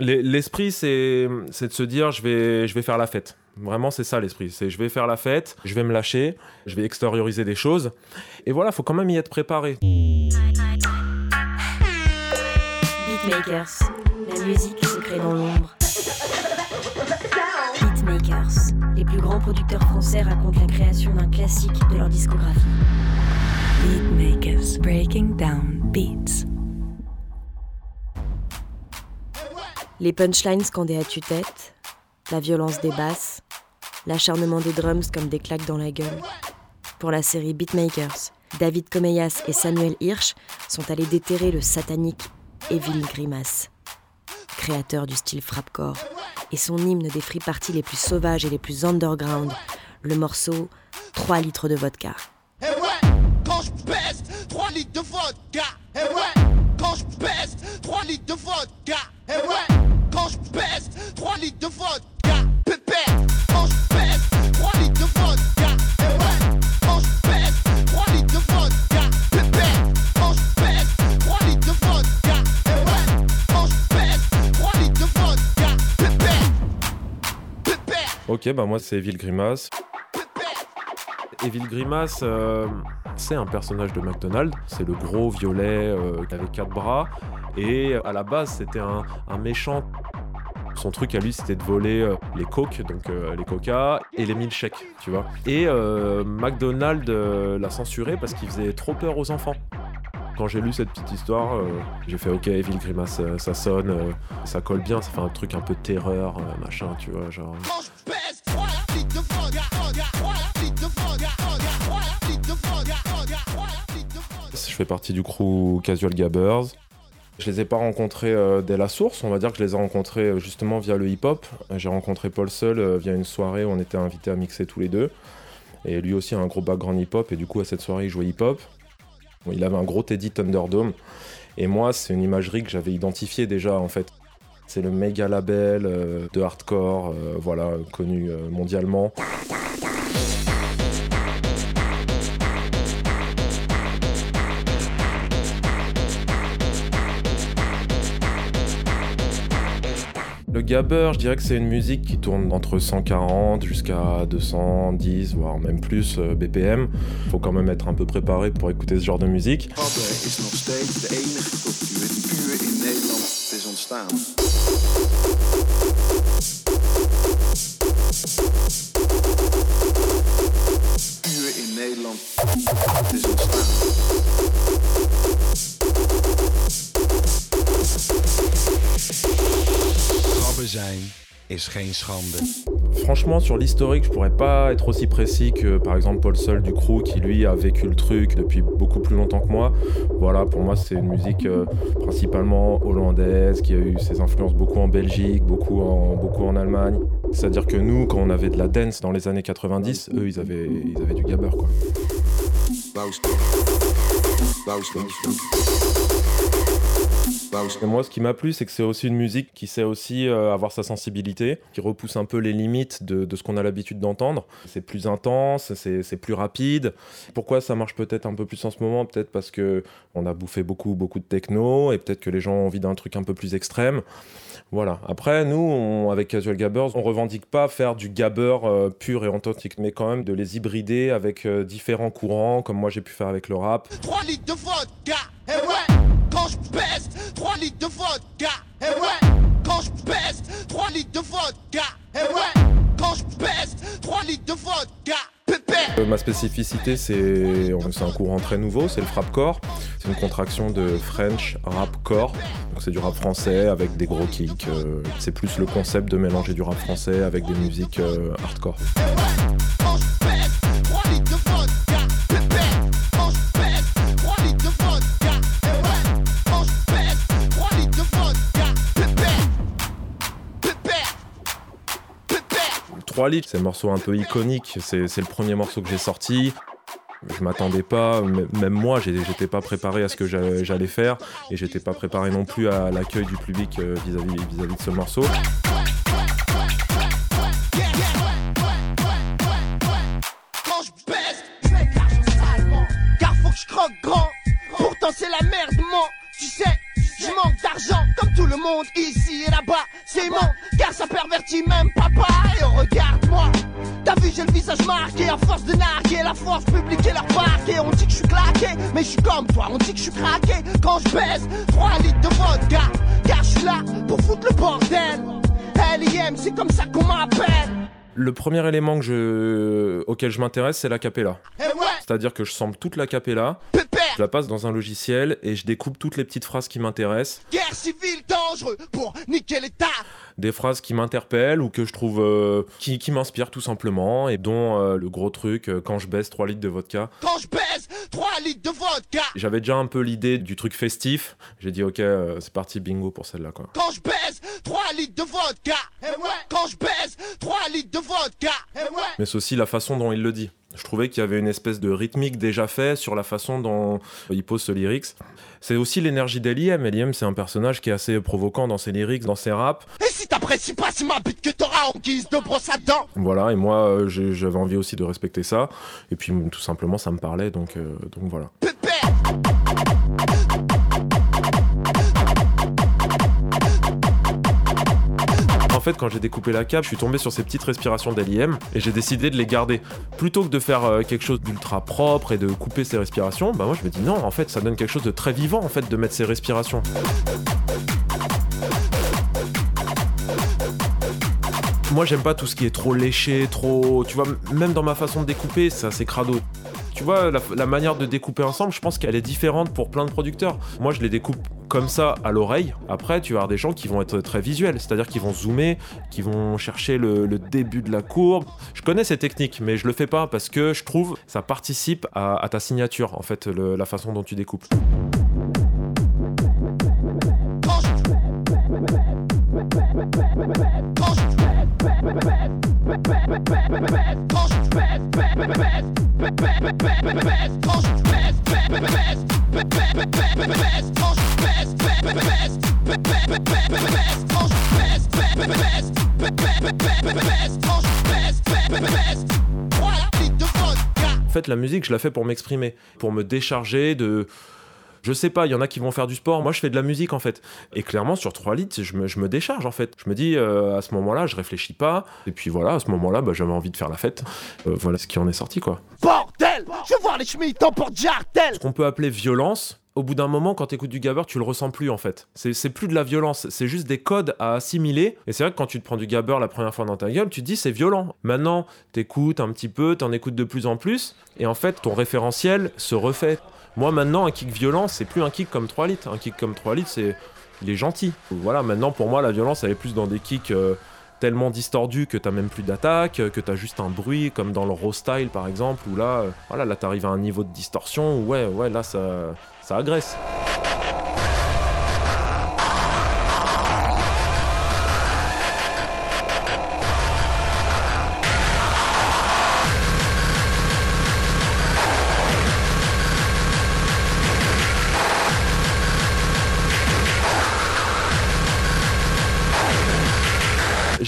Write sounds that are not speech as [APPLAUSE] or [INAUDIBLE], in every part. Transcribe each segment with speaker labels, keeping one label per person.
Speaker 1: Les- L'esprit, c'est c'est de se dire je vais, je vais faire la fête. Vraiment, c'est ça l'esprit. C'est je vais faire la fête, je vais me lâcher, je vais extérioriser des choses. Et voilà, faut quand même y être préparé.
Speaker 2: Beatmakers, la musique se crée dans l'ombre. Beatmakers, les plus grands producteurs français racontent la création d'un classique de leur discographie.
Speaker 3: Beatmakers breaking down beats.
Speaker 2: Les punchlines scandées à tue-tête, la violence des basses, l'acharnement des drums comme des claques dans la gueule. Pour la série Beatmakers, David Comeyas et Samuel Hirsch sont allés déterrer le satanique Evil Grimace, créateur du style frapcore, et son hymne des free parties les plus sauvages et les plus underground, le morceau 3 litres de vodka.
Speaker 4: Ouais, quand je pèse 3 litres de vodka. Ouais, quand je pèse 3 litres de vodka. Ouais, quand je pèse 3 litres de vodka. Pépère, quand je pèse 3 litres de vodka. Ouais, quand je pèse 3 litres de vodka. Pépère, quand je pèse 3 litres de vodka. Ouais, quand je pèse 3 litres de vodka. Pépère, pépère,
Speaker 1: Ok, bah moi c'est Evil Grimace. Evil Grimace, euh, c'est un personnage de McDonald's. C'est le gros violet euh, qui avait quatre bras. Et à la base, c'était un, un méchant. Son truc à lui, c'était de voler euh, les coques, donc euh, les coca, et les milkshakes, tu vois. Et euh, McDonald's l'a censuré parce qu'il faisait trop peur aux enfants. Quand j'ai lu cette petite histoire, j'ai fait ok, Evil Grimace, ça sonne, ça colle bien, ça fait un truc un peu terreur, machin, tu vois, genre.
Speaker 4: Quand je pèse 3 litres de vodka, vodka, 3 litres de vodka, vodka, 3 litres de vodka, vodka, 3 litres de vodka.
Speaker 1: Je fais partie du crew Casual Gabbers. Je les ai pas rencontrés euh, dès la source, on va dire que je les ai rencontrés euh, justement via le hip-hop. J'ai rencontré Paul Seul euh, via une soirée où on était invités à mixer tous les deux. Et lui aussi a un gros background hip-hop, et du coup à cette soirée il jouait hip-hop. Il avait un gros Teddy Thunderdome. Et moi, c'est une imagerie que j'avais identifiée déjà en fait. C'est le méga label de hardcore, voilà, connu mondialement. Gabber, je dirais que c'est une musique qui tourne entre 140 jusqu'à 210, voire même plus euh, BPM. Faut quand même être un peu préparé pour écouter ce genre de musique.
Speaker 5: Is
Speaker 6: geen schande.
Speaker 1: Franchement, sur l'historique, je pourrais pas être aussi précis que par exemple Paul Sol du crew qui lui a vécu le truc depuis beaucoup plus longtemps que moi. Voilà, pour moi, c'est une musique euh, principalement hollandaise qui a eu ses influences beaucoup en Belgique, beaucoup en, beaucoup en Allemagne. C'est-à-dire que nous, quand on avait de la dance dans les années 90, eux, ils avaient, ils avaient du gabber quoi. Et moi, ce qui m'a plu, c'est que c'est aussi une musique qui sait aussi euh, avoir sa sensibilité, qui repousse un peu les limites de, de ce qu'on a l'habitude d'entendre. C'est plus intense, c'est c'est plus rapide. Pourquoi ça marche peut-être un peu plus en ce moment? Peut-être parce que on a bouffé beaucoup, beaucoup de techno et peut-être que les gens ont envie d'un truc un peu plus extrême. Voilà. Après, nous, on- avec Casual Gabbers, on revendique pas faire du gabber euh, pur et authentique, mais quand même de les hybrider avec euh, différents courants, comme moi j'ai pu faire avec le rap.
Speaker 4: 3 litres de vodka, eh ouais, je pèse 3 litres de vodka, eh ouais, quand je pèse 3 litres de vodka, eh ouais, quand je pèse 3 litres de vodka.
Speaker 1: Euh, Ma spécificité, c'est c'est un courant très nouveau, c'est le frapcore. C'est une contraction de French rapcore. Donc c'est du rap français avec des gros kicks. euh, c'est plus le concept de mélanger du rap français avec des musiques euh, hardcore.
Speaker 4: 3 litres,
Speaker 1: c'est un morceau un peu iconique. C'est le premier morceau que j'ai sorti. Je m'attendais pas, même moi, j'étais pas préparé à ce que j'a- j'allais faire et j'étais pas préparé non plus à l'accueil du public euh, vis-à-vis ce morceau.
Speaker 4: Baisse, je fais de grand. Pourtant c'est la merde, man. Tu sais, je manque d'argent comme tout le monde ici et là-bas, c'est immonde, car ça pervertit même papa. Regarde-moi, t'as vu, j'ai le visage marqué à force de narguer la force publique et leur parquet. On dit que je suis claqué, mais je suis comme toi, on dit que je suis craqué quand je baisse 3 litres de vodka, car je suis là pour foutre le bordel. LIM, c'est comme ça qu'on m'appelle.
Speaker 1: Le premier élément que je... auquel je m'intéresse, c'est la capella.
Speaker 4: Et ouais,
Speaker 1: C'est-à-dire que je sample toute la capella, je la passe dans un logiciel et je découpe toutes les petites phrases qui m'intéressent,
Speaker 4: guerre civile dangereux pour niquer l'État.
Speaker 1: des phrases qui m'interpellent ou que je trouve euh, qui, qui m'inspirent tout simplement, et dont euh, le gros truc, euh, quand je baisse 3 litres de vodka.
Speaker 4: Quand je baisse 3 litres de vodka.
Speaker 1: J'avais déjà un peu l'idée du truc festif, j'ai dit ok, c'est parti, bingo pour celle-là quoi.
Speaker 4: Quand je baisse 3 litres de vodka. Quand je baisse 3 litres de vodka. Et ouais.
Speaker 1: Mais c'est aussi la façon dont il le dit. Je trouvais qu'il y avait une espèce de rythmique déjà fait sur la façon dont il pose ce lyrics. C'est aussi l'énergie d'Eliem. Eliem, c'est un personnage qui est assez provoquant dans ses lyrics, dans ses raps.
Speaker 4: Et si t'apprécies pas, c'est ma bite que t'auras en guise de brosse à dents.
Speaker 1: Voilà, et moi, euh, j'avais envie aussi de respecter ça. Et puis, tout simplement, ça me parlait, donc, euh, donc voilà.
Speaker 4: Pépère.
Speaker 1: Quand j'ai découpé la cape, je suis tombé sur ces petites respirations d'Eliem et j'ai décidé de les garder. Plutôt que de faire euh, quelque chose d'ultra propre et de couper ces respirations, bah moi je me dis non, en fait, ça donne quelque chose de très vivant en fait de mettre ces respirations. Moi, j'aime pas tout ce qui est trop léché, trop. Tu vois, même dans ma façon de découper, c'est assez crado. Tu vois, la, manière de découper ensemble, je pense qu'elle est différente pour plein de producteurs. Moi, je les découpe comme ça à l'oreille. Après, tu vas avoir des gens qui vont être très visuels, c'est-à-dire qu'ils vont zoomer, qui vont chercher le, début de la courbe. Je connais ces techniques, mais je le fais pas parce que je trouve ça participe à, ta signature, en fait, la façon dont tu découpes. En fait, la musique, je la fais pour m'exprimer, pour me décharger de. Je sais pas, il y en a qui vont faire du sport. Moi, je fais de la musique en fait. Et clairement, sur 3 litres, je me, je me décharge en fait. Je me dis, euh, à ce moment-là, je réfléchis pas. Et puis voilà, à ce moment-là, bah, j'avais envie de faire la fête. Euh, voilà ce qui en est sorti quoi.
Speaker 4: Bordel Je voir les schmitts en porte-jartel
Speaker 1: Ce qu'on peut appeler violence, au bout d'un moment, quand t'écoutes du gabber, tu le ressens plus en fait. C'est c'est plus de la violence, c'est juste des codes à assimiler. Et c'est vrai que quand tu te prends du gabber la première fois dans ta gueule, tu te dis c'est violent. Maintenant, t'écoutes un petit peu, t'en écoutes de plus en plus, et en fait, ton référentiel se refait. Moi, maintenant, un kick violent, c'est plus un kick comme 3 litres. Un kick comme 3 litres, c'est. Il est gentil. Voilà, maintenant, pour moi, la violence, elle est plus dans des kicks. euh, tellement distordus que t'as même plus d'attaque, que t'as juste un bruit, comme dans le raw style par exemple, où là, euh, voilà, là t'arrives à un niveau de distorsion, où ouais, ouais, là ça agresse.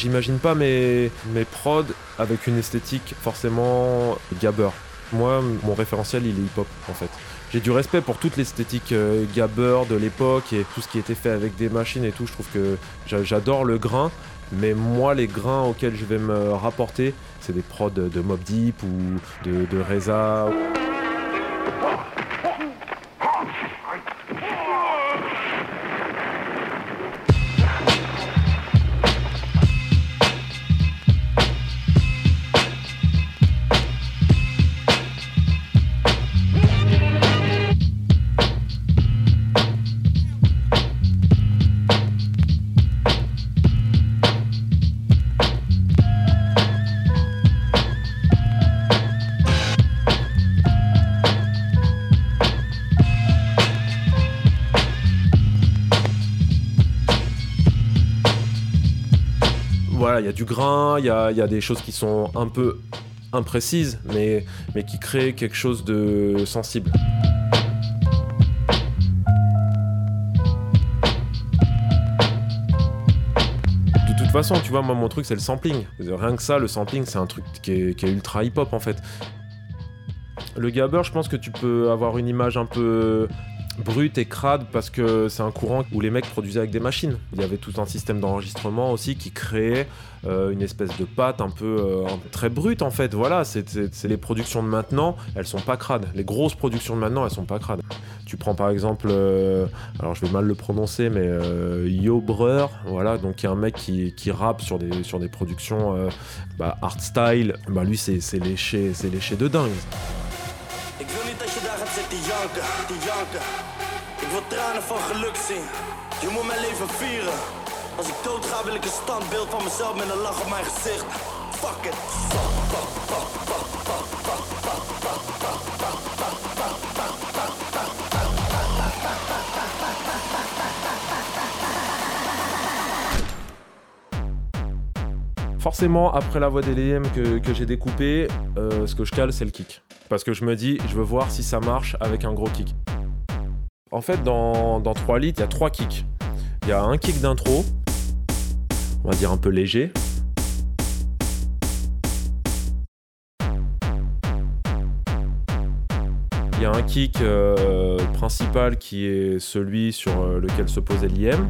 Speaker 1: J'imagine pas mes, mes prods avec une esthétique forcément gabber. Moi, mon référentiel, il est hip-hop en fait. J'ai du respect pour toute l'esthétique euh, gabber de l'époque et tout ce qui était fait avec des machines et tout. Je trouve que j'a- j'adore le grain, mais moi, les grains auxquels je vais me rapporter, c'est des prods de, Mob Deep ou de Reza. Y a du grain, il y a, il y a des choses qui sont un peu imprécises, mais, mais qui créent quelque chose de sensible. De toute façon, tu vois, moi, mon truc, c'est le sampling. Rien que ça, le sampling, c'est un truc qui est, qui est ultra hip-hop, en fait. Le gabber, je pense que tu peux avoir une image un peu brut et crade parce que c'est un courant où les mecs produisaient avec des machines. Il y avait tout un système d'enregistrement aussi qui créait euh, une espèce de pâte un peu euh, très brute en fait. Voilà, c'est les productions de maintenant, elles sont pas crades. Les grosses productions de maintenant, elles sont pas crades. Tu prends par exemple, euh, alors je vais mal le prononcer, mais Yo Breur, voilà, donc il y a un mec qui, rappe sur des, productions bah, art style. Bah lui, c'est léché, c'est léché de dingue.
Speaker 7: Zitten janken, te janken. Ik wil tranen van geluk zien. Je moet mijn leven vieren. Als ik dood ga, wil ik een standbeeld van mezelf met een lach op mijn gezicht. Fuck it.
Speaker 1: Forcément, après la voix des LM que, que j'ai découpée, euh, ce que je cale, c'est le kick. Parce que je me dis, je veux voir si ça marche avec un gros kick. En fait, dans, dans 3 litres, il y a 3 kicks. Il y a un kick d'intro, on va dire un peu léger. Il y a un kick euh, principal qui est celui sur euh, lequel se posait l'IM.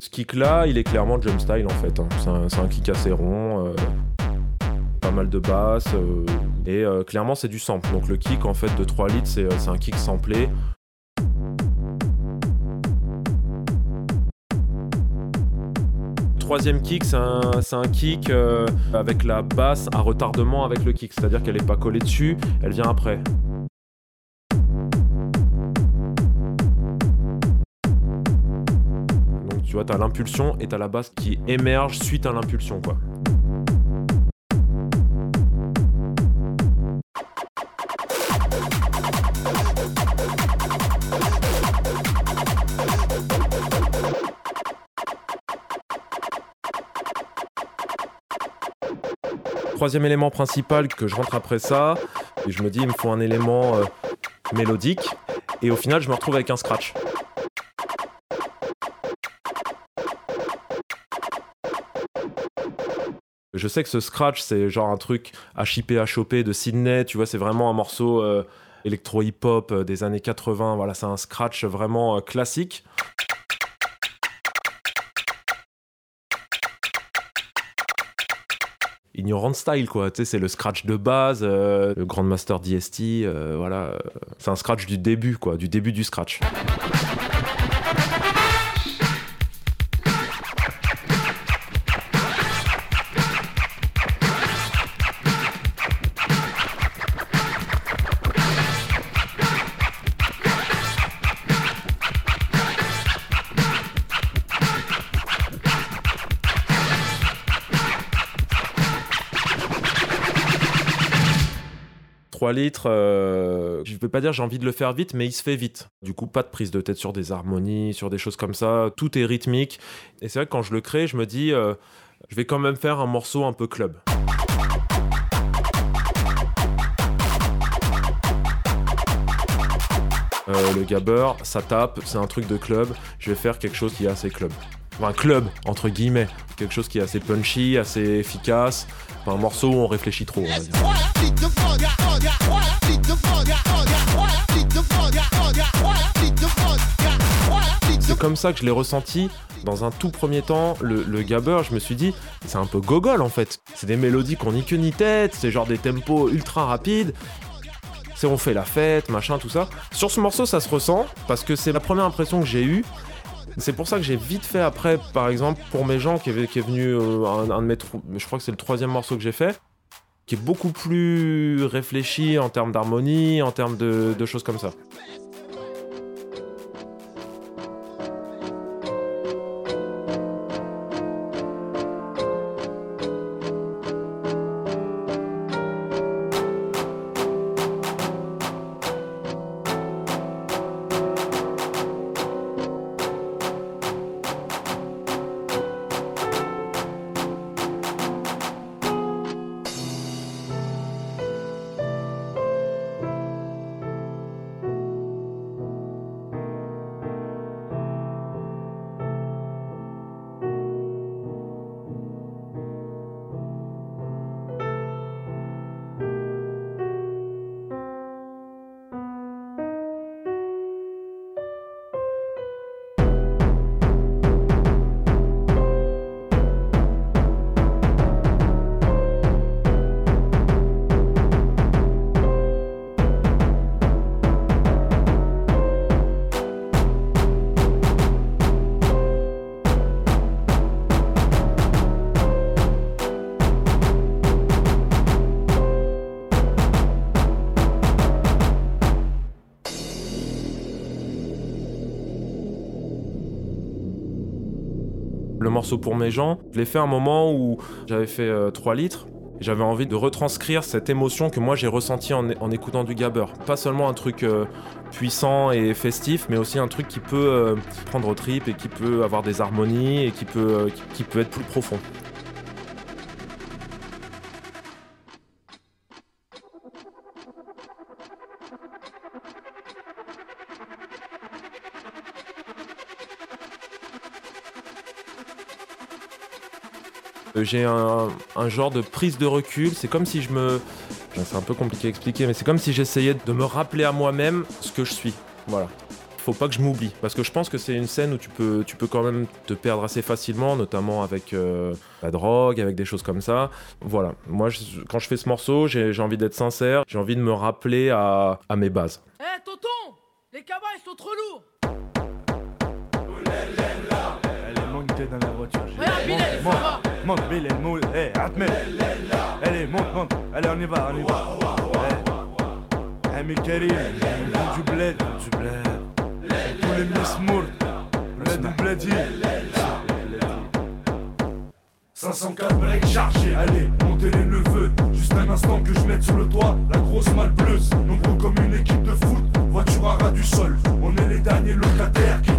Speaker 1: Ce kick là, il est clairement jump style en fait. hein. C'est un, kick assez rond, euh, pas mal de basses, euh, et euh, clairement c'est du sample. Donc le kick en fait de 3 litres, c'est euh, c'est un kick samplé. Troisième kick, c'est un, un kick avec la basse à retardement avec le kick, c'est-à-dire qu'elle n'est pas collée dessus, elle vient après. Donc tu vois, t'as l'impulsion et t'as la basse qui émerge suite à l'impulsion, quoi. Troisième élément principal que je rentre après ça, et je me dis il me faut un élément euh, mélodique, et au final je me retrouve avec un scratch. Je sais que ce scratch, c'est genre un truc HIP HOP de Sydney, tu vois, c'est vraiment un morceau euh, électro-hip-hop euh, des années 80, voilà, c'est un scratch vraiment classique. Ignorant style, quoi, tu sais, c'est le scratch de base, euh, le Grandmaster DST, euh, voilà, c'est un scratch du début, quoi, du début du scratch. « 3 litres, euh, je vais pas dire j'ai envie de le faire vite, mais il se fait vite. Du coup, pas de prise de tête sur des harmonies, sur des choses comme ça. Tout est rythmique. Et c'est vrai que quand je le crée, je me dis, euh, je vais quand même faire un morceau un peu club. Euh, le gabber, ça tape, c'est un truc de club. Je vais faire quelque chose qui est assez club. Un club, entre guillemets. Quelque chose qui est assez punchy, assez efficace. Un morceau où on réfléchit trop. C'est comme ça que je l'ai ressenti. Dans un tout premier temps, le, gabber, je me suis dit, c'est un peu gogol en fait. C'est des mélodies qu'on ni queue ni tête, c'est genre des tempos ultra rapides. C'est on fait la fête, machin, tout ça. Sur ce morceau, ça se ressent parce que c'est la première impression que j'ai eue. C'est pour ça que j'ai vite fait après, par exemple, pour mes gens qui est, venu euh, un, de mes, je crois que c'est le troisième morceau que j'ai fait, qui est beaucoup plus réfléchi en termes d'harmonie, en termes de choses comme ça. Pour mes gens, je l'ai fait à un moment où j'avais fait euh, 3 litres. J'avais envie de retranscrire cette émotion que moi j'ai ressentie en, écoutant du gabber. Pas seulement un truc euh, puissant et festif, mais aussi un truc qui peut euh, prendre au trip et qui peut avoir des harmonies et qui peut, euh, qui peut être plus profond. J'ai un, un genre de prise de recul, c'est comme si je me... C'est un peu compliqué à expliquer, mais c'est comme si j'essayais de me rappeler à moi-même ce que je suis. Voilà. Faut pas que je m'oublie, parce que je pense que c'est une scène où tu peux, tu peux quand même te perdre assez facilement, notamment avec euh, la drogue, avec des choses comme ça. Voilà. Moi, je- quand je fais ce morceau, j'ai envie d'être sincère, j'ai envie de me rappeler à, à mes bases.
Speaker 8: Eh tonton Les cabas ils sont trop lourds
Speaker 9: Elle est montée dans la voiture. j'ai-
Speaker 8: Regarde Bilal, ça va
Speaker 9: monte, monte, Bilal, monte. Eh, Atmel. Allez, monte, monte. Allez, on y va, on y va. Eh, Ami Karim, du bled, du bled. Tous les mismours, bled du bledi. 504 break chargé, allez, montez les neveux. Juste un instant que je mette sur le toit la grosse malle bleuse. Nombreux comme une équipe de foot, voiture à ras du sol. On est les derniers locataires qui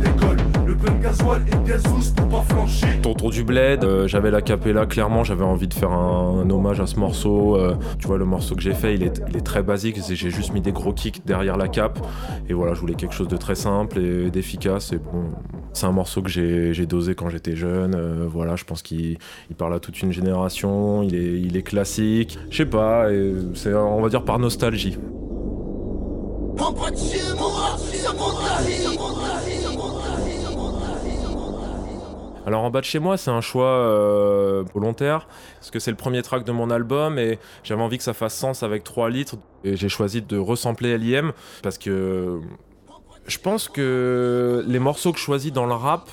Speaker 9: plein de gasoil et de gazous pour pas flancher.
Speaker 1: Tonton du Bled, euh, j'avais la capella, clairement j'avais envie de faire un, un hommage à ce morceau. euh, tu vois, le morceau que j'ai fait, il est, il est très basique, j'ai juste mis des gros kicks derrière la cape. Et voilà, je voulais quelque chose de très simple et d'efficace. Et bon, c'est un morceau que j'ai dosé quand j'étais jeune. euh, voilà, je pense qu'il il parle à toute une génération, il est, il est classique. Je sais pas, c'est on va dire par nostalgie.
Speaker 4: En
Speaker 1: Alors en bas de chez moi, c'est un choix euh, volontaire, parce que c'est le premier track de mon album et j'avais envie que ça fasse sens avec 3 litres. Et j'ai choisi de ressampler LIM, parce que je pense que les morceaux que je choisis dans le rap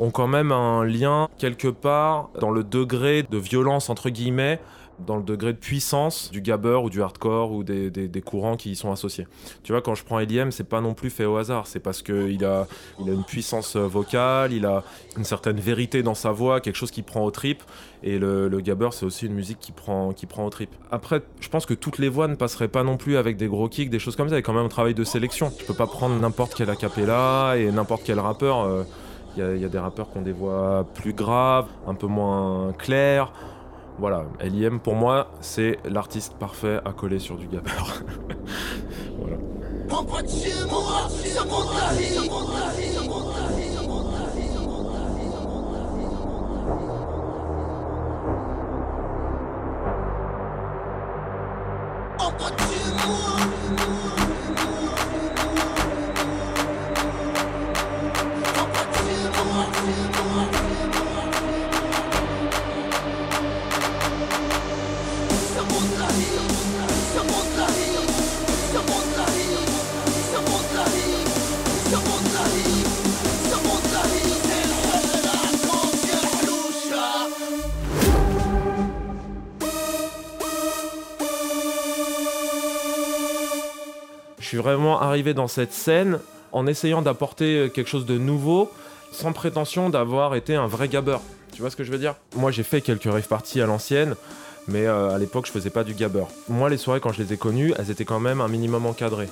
Speaker 1: ont quand même un lien quelque part dans le degré de violence entre guillemets dans le degré de puissance du gabber ou du hardcore ou des, courants qui y sont associés. Tu vois, quand je prends Eliem, c'est pas non plus fait au hasard, c'est parce qu'il a, il a une puissance euh, vocale, il a une certaine vérité dans sa voix, quelque chose qui prend au trip, et le, gabber, c'est aussi une musique qui prend, qui prend au trip. Après, je pense que toutes les voix ne passeraient pas non plus avec des gros kicks, des choses comme ça, il y a quand même un travail de sélection. Tu peux pas prendre n'importe quel acapella et n'importe quel rappeur. euh, il y, a- des rappeurs qui ont des voix plus graves, un peu moins claires. Voilà, L.I.M. pour moi, c'est l'artiste parfait à coller sur du gabber. [LAUGHS] vraiment arrivé dans cette scène en essayant d'apporter quelque chose de nouveau, sans prétention d'avoir été un vrai gabber. Tu vois ce que je veux dire? Moi, j'ai fait quelques rave parties à l'ancienne, mais euh, à l'époque, je faisais pas du gabber. Moi, les soirées, quand je les ai connues, elles étaient quand même un minimum encadrées.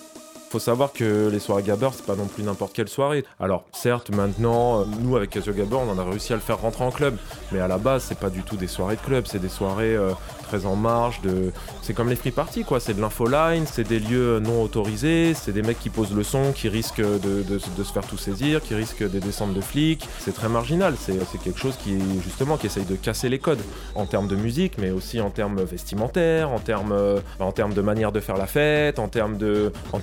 Speaker 1: Faut savoir que les soirées gabber, c'est pas non plus n'importe quelle soirée. Alors, certes, maintenant, euh, nous, avec Casio Gabber, on en a réussi à le faire rentrer en club. Mais à la base, c'est pas du tout des soirées de club, c'est des soirées euh, très en marge de. C'est comme les free parties, quoi. C'est de l'infoline, c'est des lieux non autorisés, c'est des mecs qui posent le son, qui risquent de, se faire tout saisir, qui risquent des descentes de flics. C'est très marginal. C'est quelque chose qui, justement, qui essaye de casser les codes en termes de musique, mais aussi en termes vestimentaires, en termes, euh, de manière de faire la fête, en termes de, en.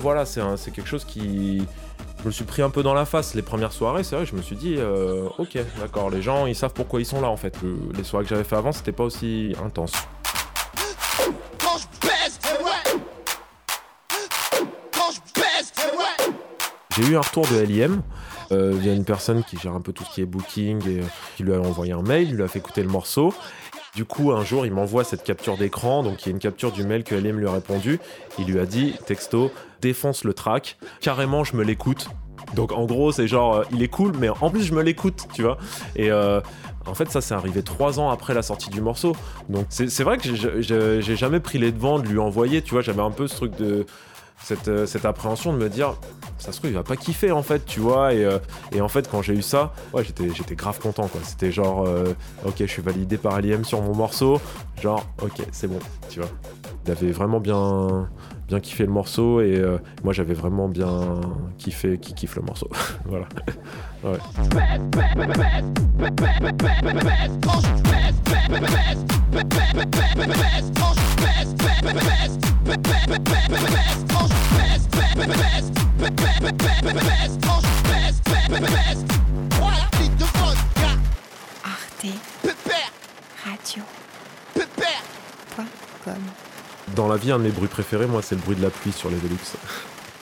Speaker 1: Voilà, c'est quelque chose qui. Je me suis pris un peu dans la face les premières soirées, c'est vrai, je me suis dit, euh, ok, d'accord, les gens ils savent pourquoi ils sont là en fait. Le- les soirées que j'avais fait avant, c'était pas aussi intense.
Speaker 4: Quand je baisse, ouais. Quand je baisse, ouais.
Speaker 1: J'ai eu un retour de LIM. Euh, Il y a une personne qui gère un peu tout ce qui est booking et euh, qui lui a envoyé un mail, il lui a fait écouter le morceau. Du coup, un jour, il m'envoie cette capture d'écran, donc il y a une capture du mail que LM lui a répondu. Il lui a dit, texto, défonce le track, carrément, je me l'écoute. Donc en gros, c'est genre, euh, il est cool, mais en plus, je me l'écoute, tu vois. Et euh, en fait, ça, c'est arrivé trois ans après la sortie du morceau. Donc c'est vrai que j'ai- jamais pris les devants de lui envoyer, tu vois. J'avais un peu ce truc de. Cette, euh, cette appréhension de me dire, ça se trouve, il va pas kiffer en fait, tu vois. Et, et en fait, quand j'ai eu ça, ouais, j'étais j'étais grave content, quoi. C'était genre, ok, je suis validé par Aliem sur mon morceau. Genre, ok, c'est bon, tu vois. Il avait vraiment bien, bien kiffé le morceau et euh, moi j'avais vraiment bien kiffé qui kiffe le morceau. [LAUGHS] voilà. Ouais.
Speaker 3: Arte Radio. Comme.
Speaker 1: Dans la vie, un de mes bruits préférés, moi, c'est le bruit de la pluie sur les Velux.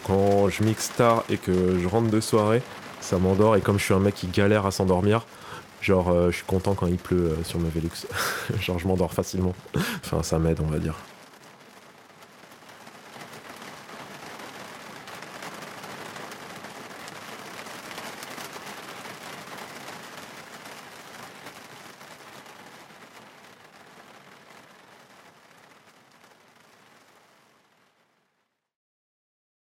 Speaker 1: Quand je mixe tard et que je rentre de soirée, ça m'endort. Et comme je suis un mec qui galère à s'endormir, genre, euh, je suis content quand il pleut euh, sur mes Velux. [LAUGHS] genre, je m'endors facilement. Enfin, ça m'aide, on va dire.